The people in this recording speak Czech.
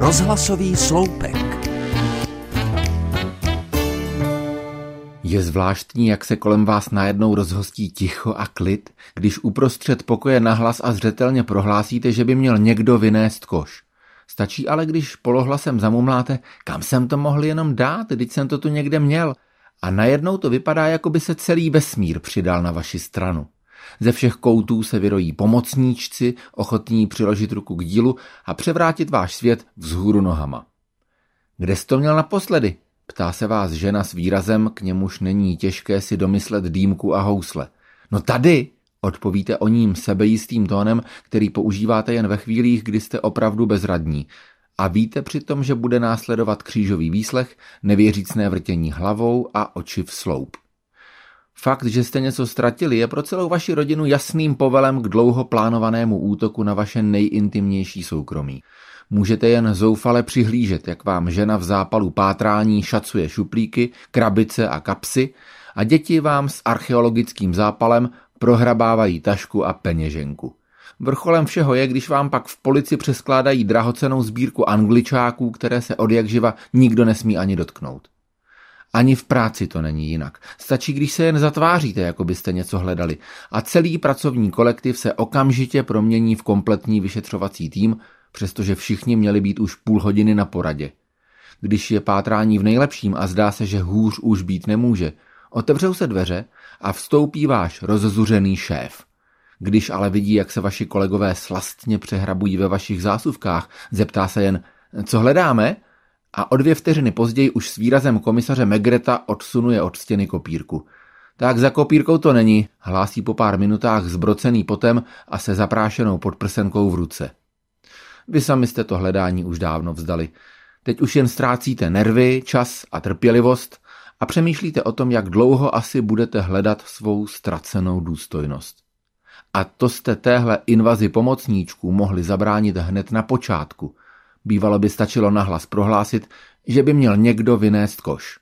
Rozhlasový sloupek. Je zvláštní, jak se kolem vás najednou rozhostí ticho a klid, když uprostřed pokoje nahlas a zřetelně prohlásíte, že by měl někdo vynést koš. Stačí ale, když polohlasem zamumláte, kam jsem to mohl jenom dát, teď jsem to tu někde měl. A najednou to vypadá, jako by se celý vesmír přidal na vaši stranu. Ze všech koutů se vyrojí pomocníčci, ochotní přiložit ruku k dílu a převrátit váš svět vzhůru nohama. Kde jsi to měl naposledy? Ptá se vás žena s výrazem, k němuž není těžké si domyslet dýmku a housle. No tady, odpovíte o ním sebejistým tónem, který používáte jen ve chvílích, kdy jste opravdu bezradní. A víte přitom, že bude následovat křížový výslech, nevěřícné vrtění hlavou a oči v sloup. Fakt, že jste něco ztratili, je pro celou vaši rodinu jasným povelem k dlouho plánovanému útoku na vaše nejintimnější soukromí. Můžete jen zoufale přihlížet, jak vám žena v zápalu pátrání šacuje šuplíky, krabice a kapsy a děti vám s archeologickým zápalem prohrabávají tašku a peněženku. Vrcholem všeho je, když vám pak v polici přeskládají drahocenou sbírku angličáků, které se od jak živa nikdo nesmí ani dotknout. Ani v práci to není jinak. Stačí, když se jen zatváříte, jako byste něco hledali. A celý pracovní kolektiv se okamžitě promění v kompletní vyšetřovací tým, přestože všichni měli být už půl hodiny na poradě. Když je pátrání v nejlepším a zdá se, že hůř už být nemůže, otevřou se dveře a vstoupí váš rozzuřený šéf. Když ale vidí, jak se vaši kolegové slastně přehrabují ve vašich zásuvkách, zeptá se jen, co hledáme? A o dvě vteřiny později už s výrazem komisaře Megreta odsunuje od stěny kopírku. Tak za kopírkou to není, hlásí po pár minutách zbrocený potem a se zaprášenou podprsenkou v ruce. Vy sami jste to hledání už dávno vzdali. Teď už jen ztrácíte nervy, čas a trpělivost a přemýšlíte o tom, jak dlouho asi budete hledat svou ztracenou důstojnost. A to jste téhle invazi pomocníčků mohli zabránit hned na počátku – Bývalo by stačilo nahlas prohlásit, že by měl někdo vynést koš.